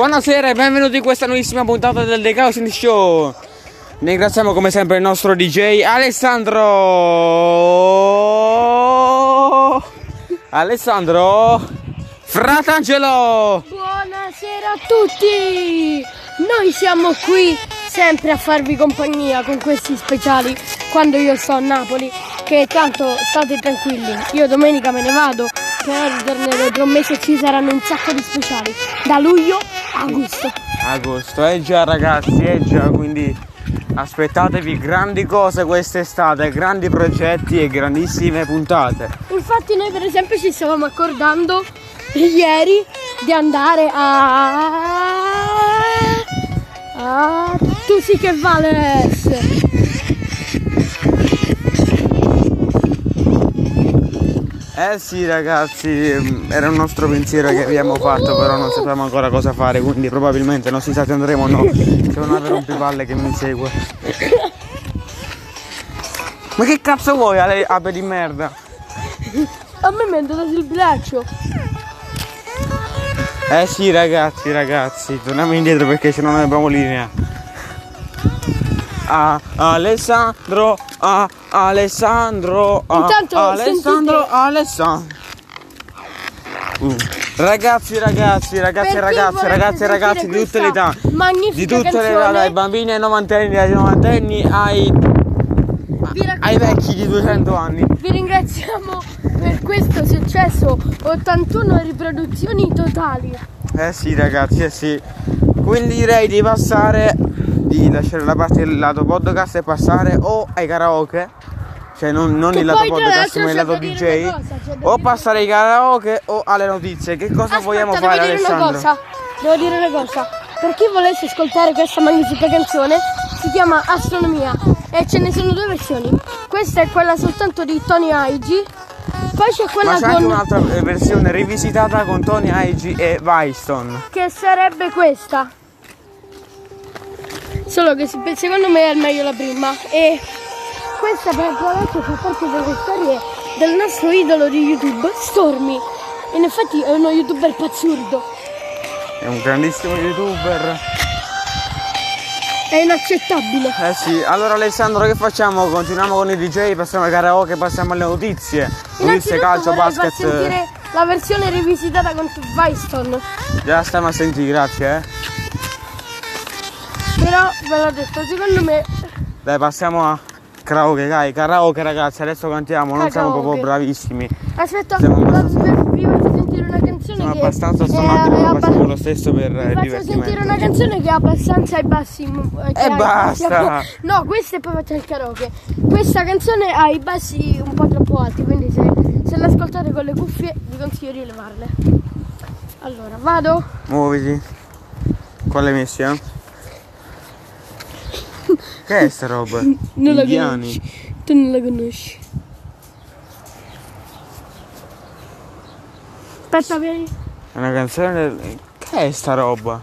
Buonasera e benvenuti in questa nuovissima puntata del The Chaos in Show. Ringraziamo come sempre il nostro DJ Alessandro. Alessandro Fratangelo. Buonasera a tutti! Noi siamo qui sempre a farvi compagnia con questi speciali quando io sto a Napoli, che tanto state tranquilli, io domenica me ne vado, però ritornerò tra un mese ci saranno un sacco di speciali, da luglio a agosto. Agosto, eh già ragazzi, eh già, quindi aspettatevi grandi cose quest'estate, grandi progetti e grandissime puntate. Infatti noi per esempio ci stavamo accordando ieri di andare a... a... Tu sì che vales! Eh sì ragazzi, era un nostro pensiero che abbiamo fatto, però non sappiamo ancora cosa fare, quindi probabilmente non si sa se andremo o no. C'è un altro rompipalle che mi segue. Ma che cazzo vuoi, Ale- ape di merda? A me mi è andato sul braccio. Eh sì ragazzi, ragazzi, torniamo indietro perché se no non abbiamo linea. Ah, Alessandro, ah, Alessandro, ah, Intanto, Alessandro. Alessandro. Uh, Ragazzi, ragazzi, ragazzi, Per chi ragazzi, ragazzi, ragazzi di tutte le età. Di tutte le età, dai bambini ai novantenni, dai novantenni ai, ai vecchi di 200 anni. vi ringraziamo per questo successo. 81 riproduzioni totali. Eh sì ragazzi, eh sì. Quindi direi di passare, di lasciare la parte del lato podcast e passare o ai karaoke, cioè non, non il lato podcast ma il lato DJ, cosa, o passare ai karaoke o alle notizie. Che cosa Aspetta, vogliamo devo fare dire Alessandro? una cosa. Devo dire una cosa. Per chi volesse ascoltare questa magnifica canzone, si chiama Astronomia e ce ne sono due versioni. Questa è quella soltanto di Tony Aigi, poi c'è quella Ma c'è con anche un'altra versione rivisitata con Tony Aigi e Weiston. che sarebbe questa. Solo che secondo me è meglio la prima e questa praticamente fa parte delle storie del nostro idolo di YouTube, Stormy. In effetti è uno youtuber pazzurdo. È un grandissimo youtuber. È inaccettabile. Eh sì, allora Alessandro che facciamo? Continuiamo con i DJ, passiamo ai karaoke, passiamo alle notizie. Notizie, calcio, basket. sentire la versione rivisitata con Weiston. Già stiamo a sentire, grazie eh. Però ve l'ho detto, secondo me Dai, passiamo a karaoke, dai, karaoke ragazzi, adesso cantiamo, non siamo Karaoke. proprio bravissimi. Aspetta, Siamo vi faccio sentire una canzone Sono che abbastanza è- è ma facciamo lo stesso per divertimento. sentire una canzone che è abbastanza ai bassi. eh, E basta! No, questa e poi faccio il karaoke. Questa canzone ha i bassi un po' troppo alti, quindi se, se l'ascoltate con le cuffie vi consiglio di levarle. Allora, vado. Muoviti. Quale messi, eh? Che è sta roba? Non la Indiani. conosci. Tu non la conosci. Aspetta, vieni. È una canzone del... Che è sta roba?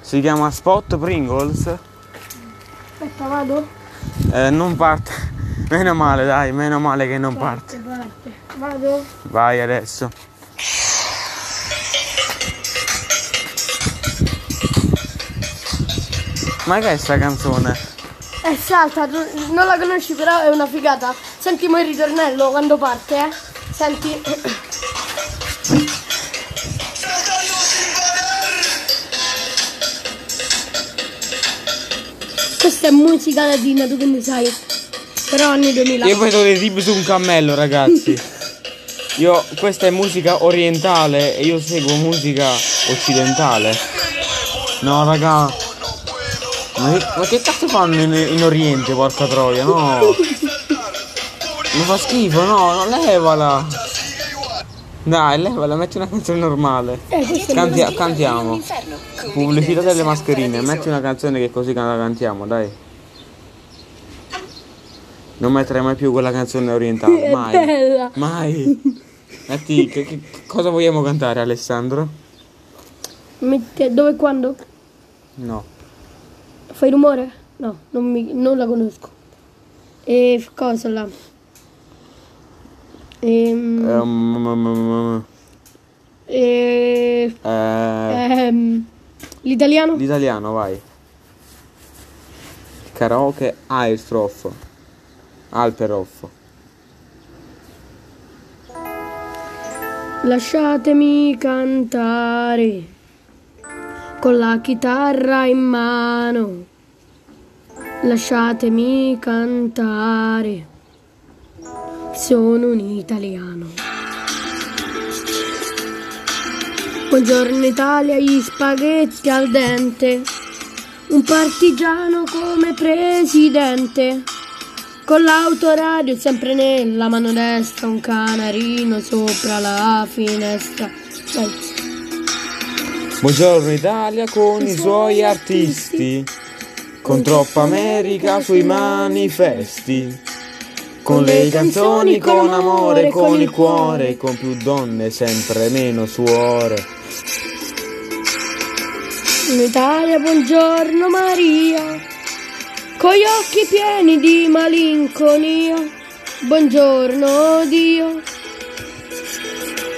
Si chiama Spot Pringles? Aspetta, vado. Eh, non parte. Meno male, dai, meno male che non parte. Parte. Vado. Vai adesso. Ma che è sta canzone? È salta, non la conosci però è una figata. Senti mo il ritornello quando parte, eh. Senti. Questa è musica latina, tu che ne sai? Però anni 2000. Io vedo dei tipi su un cammello, ragazzi. Io, questa è musica orientale e io seguo musica occidentale. No, raga. Ma che, ma che cazzo fanno in, in Oriente, porca troia? No. Mi fa schifo, no, non levala. Dai, levala, metti una canzone normale. Eh, questo è Canti- normale. cantiamo. Pubblicità delle mascherine, metti una canzone che così la cantiamo, dai. Non metterai mai più quella canzone orientale, mai. Mai. Metti, che, che- cosa vogliamo cantare Alessandro? Metti- dove quando? No. Fai rumore? No, non, mi- non la conosco. E cosa là? Ehm, Ehm, e- eh, ehm, l'italiano? l'italiano, vai. Karaoke Ailstroff. Alperoff. Lasciatemi cantare con la chitarra in mano. Lasciatemi cantare. Sono un italiano. Buongiorno Italia, gli spaghetti al dente. Un partigiano come presidente. Con l'autoradio sempre nella mano destra, un canarino sopra la finestra. Vai. Buongiorno Italia con i suoi artisti, con troppa America sui manifesti, con le canzoni, con amore, con il cuore, con più donne, sempre meno suore. In Italia, buongiorno Maria, con gli occhi pieni di malinconia. Buongiorno Dio,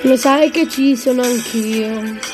lo sai che ci sono anch'io.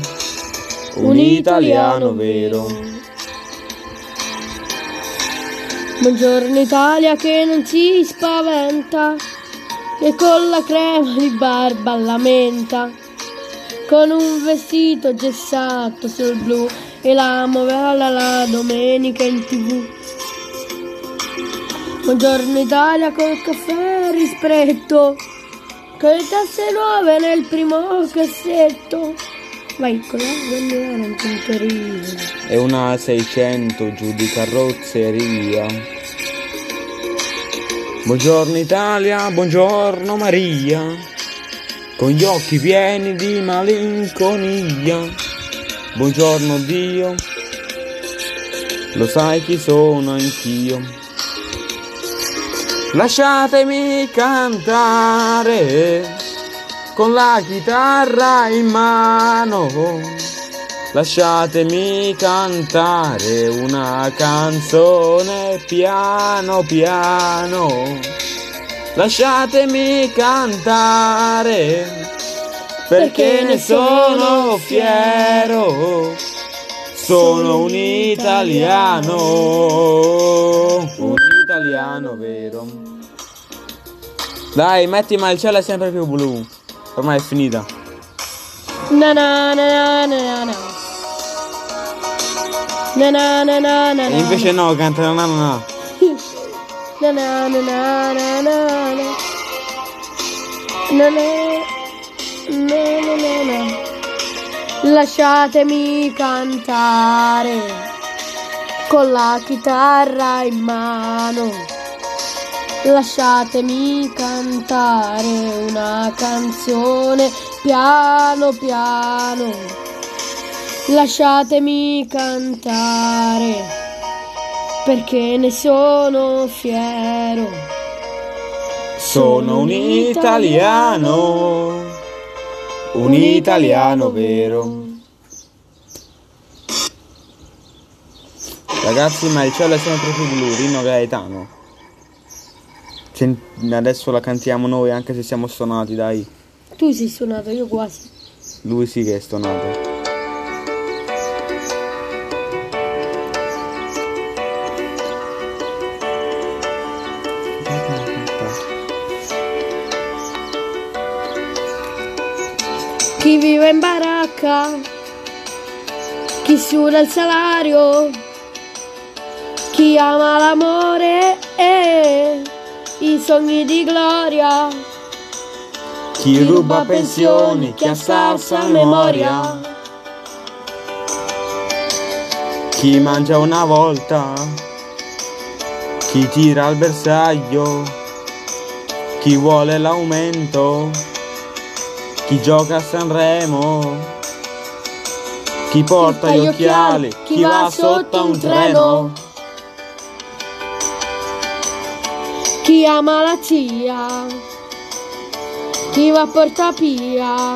un italiano vero. Buongiorno Italia che non si spaventa, che con la crema di barba la menta, con un vestito gessato sul blu e la movella la domenica in tv. Buongiorno Italia col caffè ristretto, con le tasse nuove nel primo cassetto. Con la bandiera in tintoria. E una 600 giù di carrozzeria. Buongiorno Italia, buongiorno Maria, con gli occhi pieni di malinconia. Buongiorno Dio, lo sai chi sono anch'io. Lasciatemi cantare con la chitarra in mano. Lasciatemi cantare una canzone piano piano. Lasciatemi cantare perché ne sono fiero. Sono un italiano, un italiano vero. Dai, metti ma il cielo è sempre più blu. Ormai è finita. Na na na na na na. Na na na na na E invece no, canta na. Na na na na na na na. Na na na na na na. Lasciatemi cantare con la chitarra in mano. Lasciatemi cantare una canzone piano piano. Lasciatemi cantare perché ne sono fiero. Sono un italiano, un italiano vero. Ragazzi, ma il cielo è sempre più blu, Rino Gaetano. Sen- Adesso la cantiamo noi anche se siamo stonati, dai. Tu sei suonato, io quasi. Lui sì che è stonato. chi vive in baracca, chi suda il salario, chi ama l'amore e i sogni di gloria, Chi ruba pensioni, chi ha scarsa memoria. Chi mangia una volta, chi tira al bersaglio, chi vuole l'aumento, chi gioca a Sanremo, chi porta gli occhiali, chi va sotto un treno. La zia, chi va a Portapia,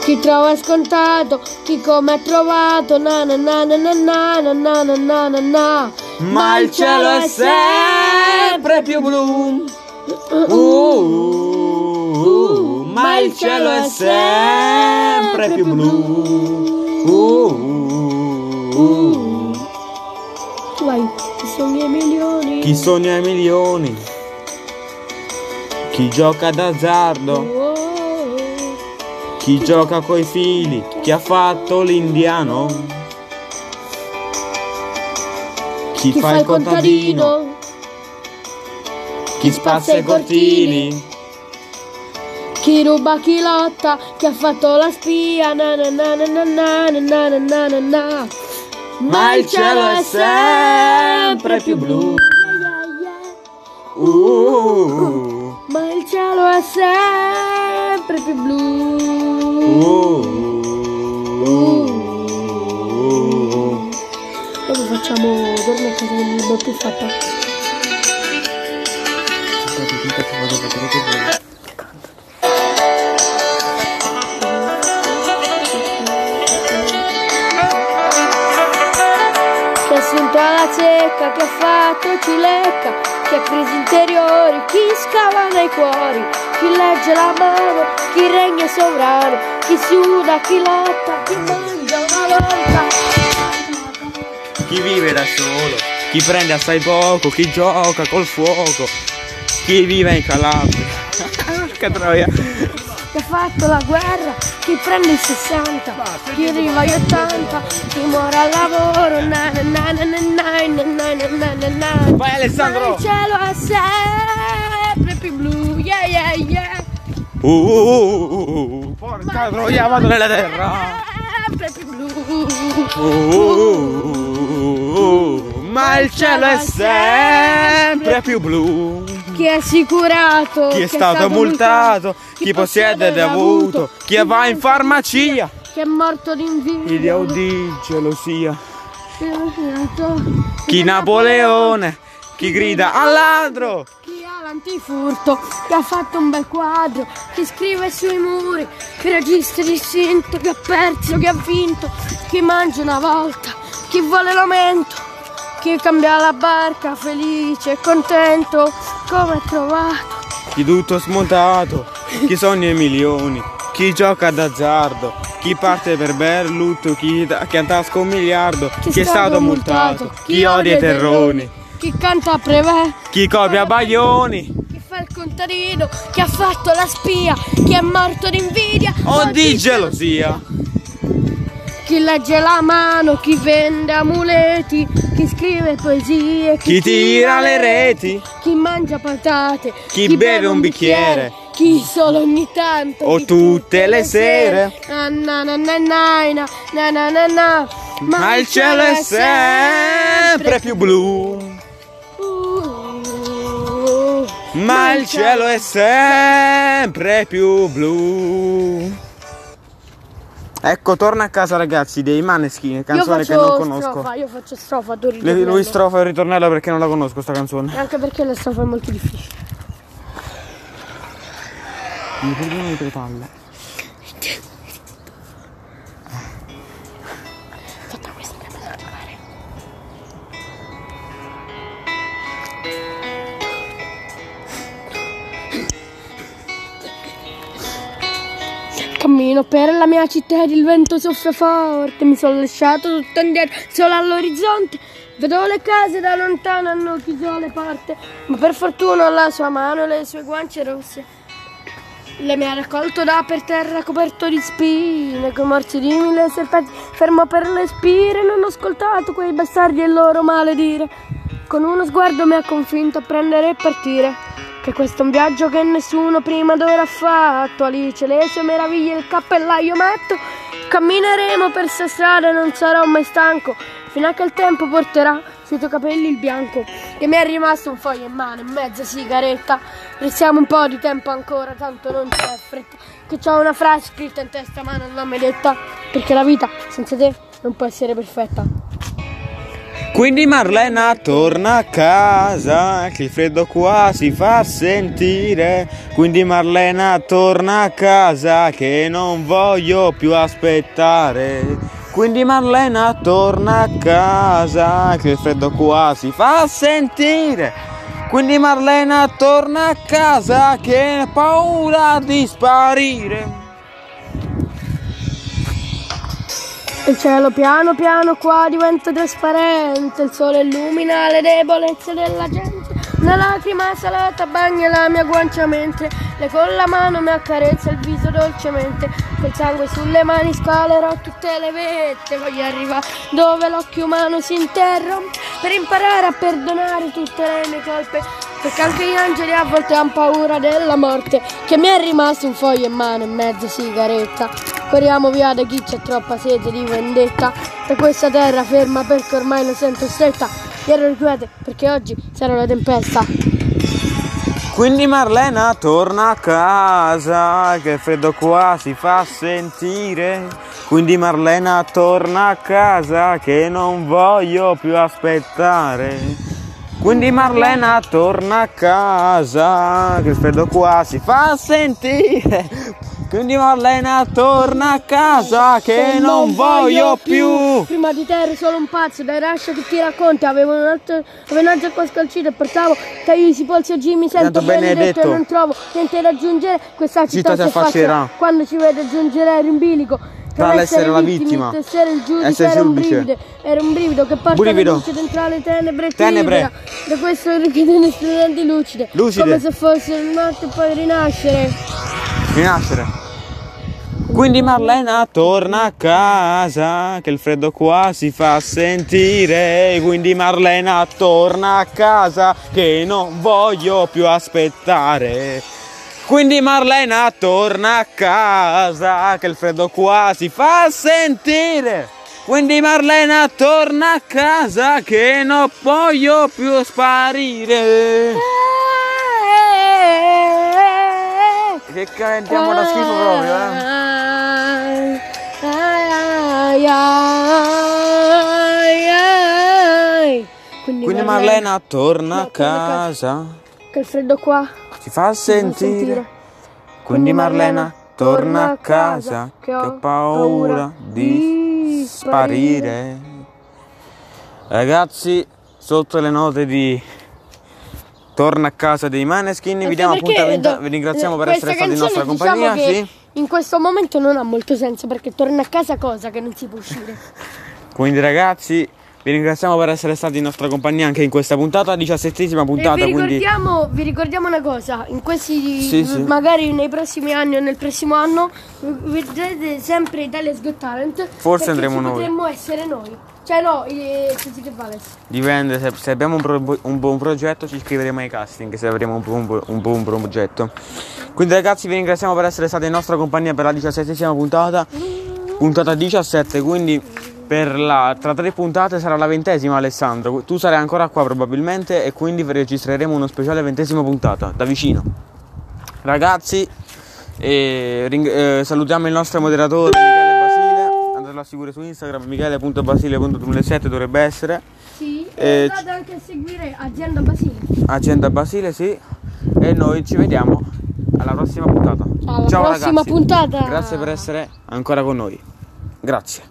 chi trova scontato, chi come ha trovato, na na na na na na na na na na na. Ma il cielo è sempre più blu. Uh, uh, uh, ma il cielo è sempre più blu. Uh, uh, uh. Vai, sono i milioni? Chi sogna i milioni? Chi gioca d'azzardo? Chi gioca coi fili? Chi ha fatto l'indiano? Chi, fa il contadino? Chi spazza i cortili? Chi ruba, chi lotta, chi ha fatto la spia, na na na na na na na na na na. Ma il cielo è sempre più blu. Uh, Ma il cielo è sempre più blu. uh, uh. Dopo facciamo torno a casa il libro più fatta. Zecca, chi ha fatto cilecca, chi ha crisi interiori, chi scava nei cuori, chi legge la mano, chi regna sovrano, chi suda, chi lotta, chi mangia una volta. Chi vive da solo, chi prende assai poco, chi gioca col fuoco, chi vive in Calabria. Porca troia. Chi ha fatto la guerra, chi prende i 60, chi arriva agli 80, chi muore al lavoro, na na na na na na na na na. Vai Alessandro! Ma il cielo è sempre più blu, yeah yeah yeah. Uh, uh, uh, uh, porca troia, vado nella terra. Sempre più blu. Uh, uh, uh, uh, ma il cielo è sempre più blu. Chi è assicurato, Chi è stato multato, chi possiede ed avuto, chi va in farmacia. chi è morto d'invidia. Idea o di gelosia. Chi Napoleone, chi grida al ladro. Chi ha l'antifurto, chi ha fatto un bel quadro, chi scrive sui muri, chi registra distinto, chi ha perso, chi ha vinto, chi mangia una volta, chi vuole l'aumento, chi cambia la barca felice e contento, come ha trovato. Chi tutto smontato, chi sogna i milioni, chi gioca d'azzardo, chi parte per Berlut, chi, chi ha in tasca un miliardo, chi, è stato multato, chi odia i terroni, chi canta a prevè, chi copia baglioni, chi fa il contadino, chi ha fatto la spia, chi è morto d'invidia o di gelosia. Chi legge la mano, chi vende amuleti, chi scrive poesie, Chi tira le reti, chi mangia patate, Chi beve un bicchiere, chi solo ogni tanto, o chi tutte le sere. Na na na na na na na na na na. Ma il cielo è sempre più blu. Ma il cielo è sempre più blu. Ecco, torna a casa ragazzi dei Maneskin, canzone che non conosco. strofa, io faccio strofa, tu ritornello. Lui strofa il ritornello perché non la conosco sta canzone. Anche perché la strofa è molto difficile. Mi perdono le palle. Cammino per la mia città ed il vento soffia forte, mi sono lasciato tutto indietro, solo all'orizzonte. Vedo le case da lontano, hanno chiuso le porte, ma per fortuna ho la sua mano e le sue guance rosse. Le mi ha raccolto da per terra coperto di spine, con morsi di mille serpenti, fermo per le spire, non ho ascoltato quei bastardi e il loro maledire. Con uno sguardo mi ha confinto a prendere e partire, che questo è un viaggio che nessuno prima d'ora ha fatto. Alice, le sue meraviglie, il cappellaio matto, cammineremo per sta strada, non sarò mai stanco, fino a che il tempo porterà sui tuoi capelli il bianco. E mi è rimasto un foglio in mano e mezza sigaretta. Restiamo un po' di tempo ancora, tanto non c'è fretta. Che c'ho una frase scritta in testa ma non l'ho mai detta. Perché la vita senza te non può essere perfetta. Quindi Marlena torna a casa, che il freddo qua si fa sentire. Quindi Marlena torna a casa, che non voglio più aspettare. Quindi Marlena torna a casa, che il freddo qua si fa sentire. Quindi Marlena torna a casa, che ha paura di sparire. Il cielo piano piano qua diventa trasparente, il sole illumina le debolezze della gente. Una lacrima salata bagna la mia guancia mentre le con la mano mi accarezza il viso dolcemente. Col sangue sulle mani scalerò tutte le vette. Voglio arrivare dove l'occhio umano si interrompe per imparare a perdonare tutte le mie colpe. Perché anche gli angeli a volte hanno paura della morte. Che mi è rimasto un foglio in mano e mezza sigaretta. Corriamo via da chi c'è troppa sete di vendetta. Da questa terra ferma perché ormai la sento stretta. Ieri ripete perché oggi sarà la tempesta. Quindi Marlena torna a casa, che freddo qua si fa sentire. Quindi Marlena torna a casa, che non voglio più aspettare. Quindi Marlena torna a casa, che il freddo qua si fa sentire. Quindi Marlena torna a casa, che non voglio più. Prima di te ero solo un pazzo, dai rascia che ti racconti. Avevo un altro, avevo un altro qua scalcito e portavo tagliosi polsi oggi mi sento benedetto. benedetto e non trovo niente da aggiungere. Questa città, Città si affascerà. affascerà. Quando ci vede giungere in Tra l'essere la vittima, essere il giudice essere era un giudice. brivido, era un brivido che porta Brivido. la luce dentro le tenebre e Tenebre. Da questo richiede studenti lucide, Lucide. come se fosse il morto e poi rinascere. Rinascere. Quindi Marlena torna a casa, che il freddo qua si fa sentire. Quindi Marlena torna a casa, che non voglio più aspettare. Quindi Marlena torna a casa, che il freddo qua si fa sentire. Quindi Marlena torna a casa, che non voglio più sparire. Che cantiamo da schifo proprio, eh. Quindi Marlena torna a casa, Che il freddo qua si fa sentire. Quindi Marlena torna a casa, che ho paura di sparire. Ragazzi, sotto le note di Torna a casa dei Maneskin, vi diamo appuntamento, do- vi ringraziamo per essere stati in nostra diciamo compagnia, che sì. In questo momento non ha molto senso perché torna a casa cosa che non si può uscire. Quindi ragazzi, vi ringraziamo per essere stati in nostra compagnia anche in questa puntata, diciassettesima puntata, vi quindi ricordiamo, vi ricordiamo una cosa, in questi Sì, sì. magari nei prossimi anni o nel prossimo anno vedrete sempre Italia's Got Talent. Forse andremo noi. Potremmo essere noi. Cioè no, i Così che vale. Dipende, se, se abbiamo un, pro- un buon progetto ci iscriveremo ai casting, se avremo un buon, un buon progetto. Quindi ragazzi vi ringraziamo per essere stati in nostra compagnia per la diciassettesima puntata, puntata 17, quindi la, tra tre puntate sarà la ventesima Alessandro, tu sarai ancora qua probabilmente e quindi vi registreremo uno speciale ventesima puntata, da vicino. Ragazzi, e ring- eh, salutiamo il nostro moderatore Michele Basile, andatelo a seguire su Instagram, michele.basile.2007 dovrebbe essere. Sì, Eh, e andate anche a seguire Azienda Basile. Agenda Basile, sì. E noi ci vediamo alla prossima puntata. Alla Ciao prossima ragazzi. puntata. Grazie per essere ancora con noi. Grazie.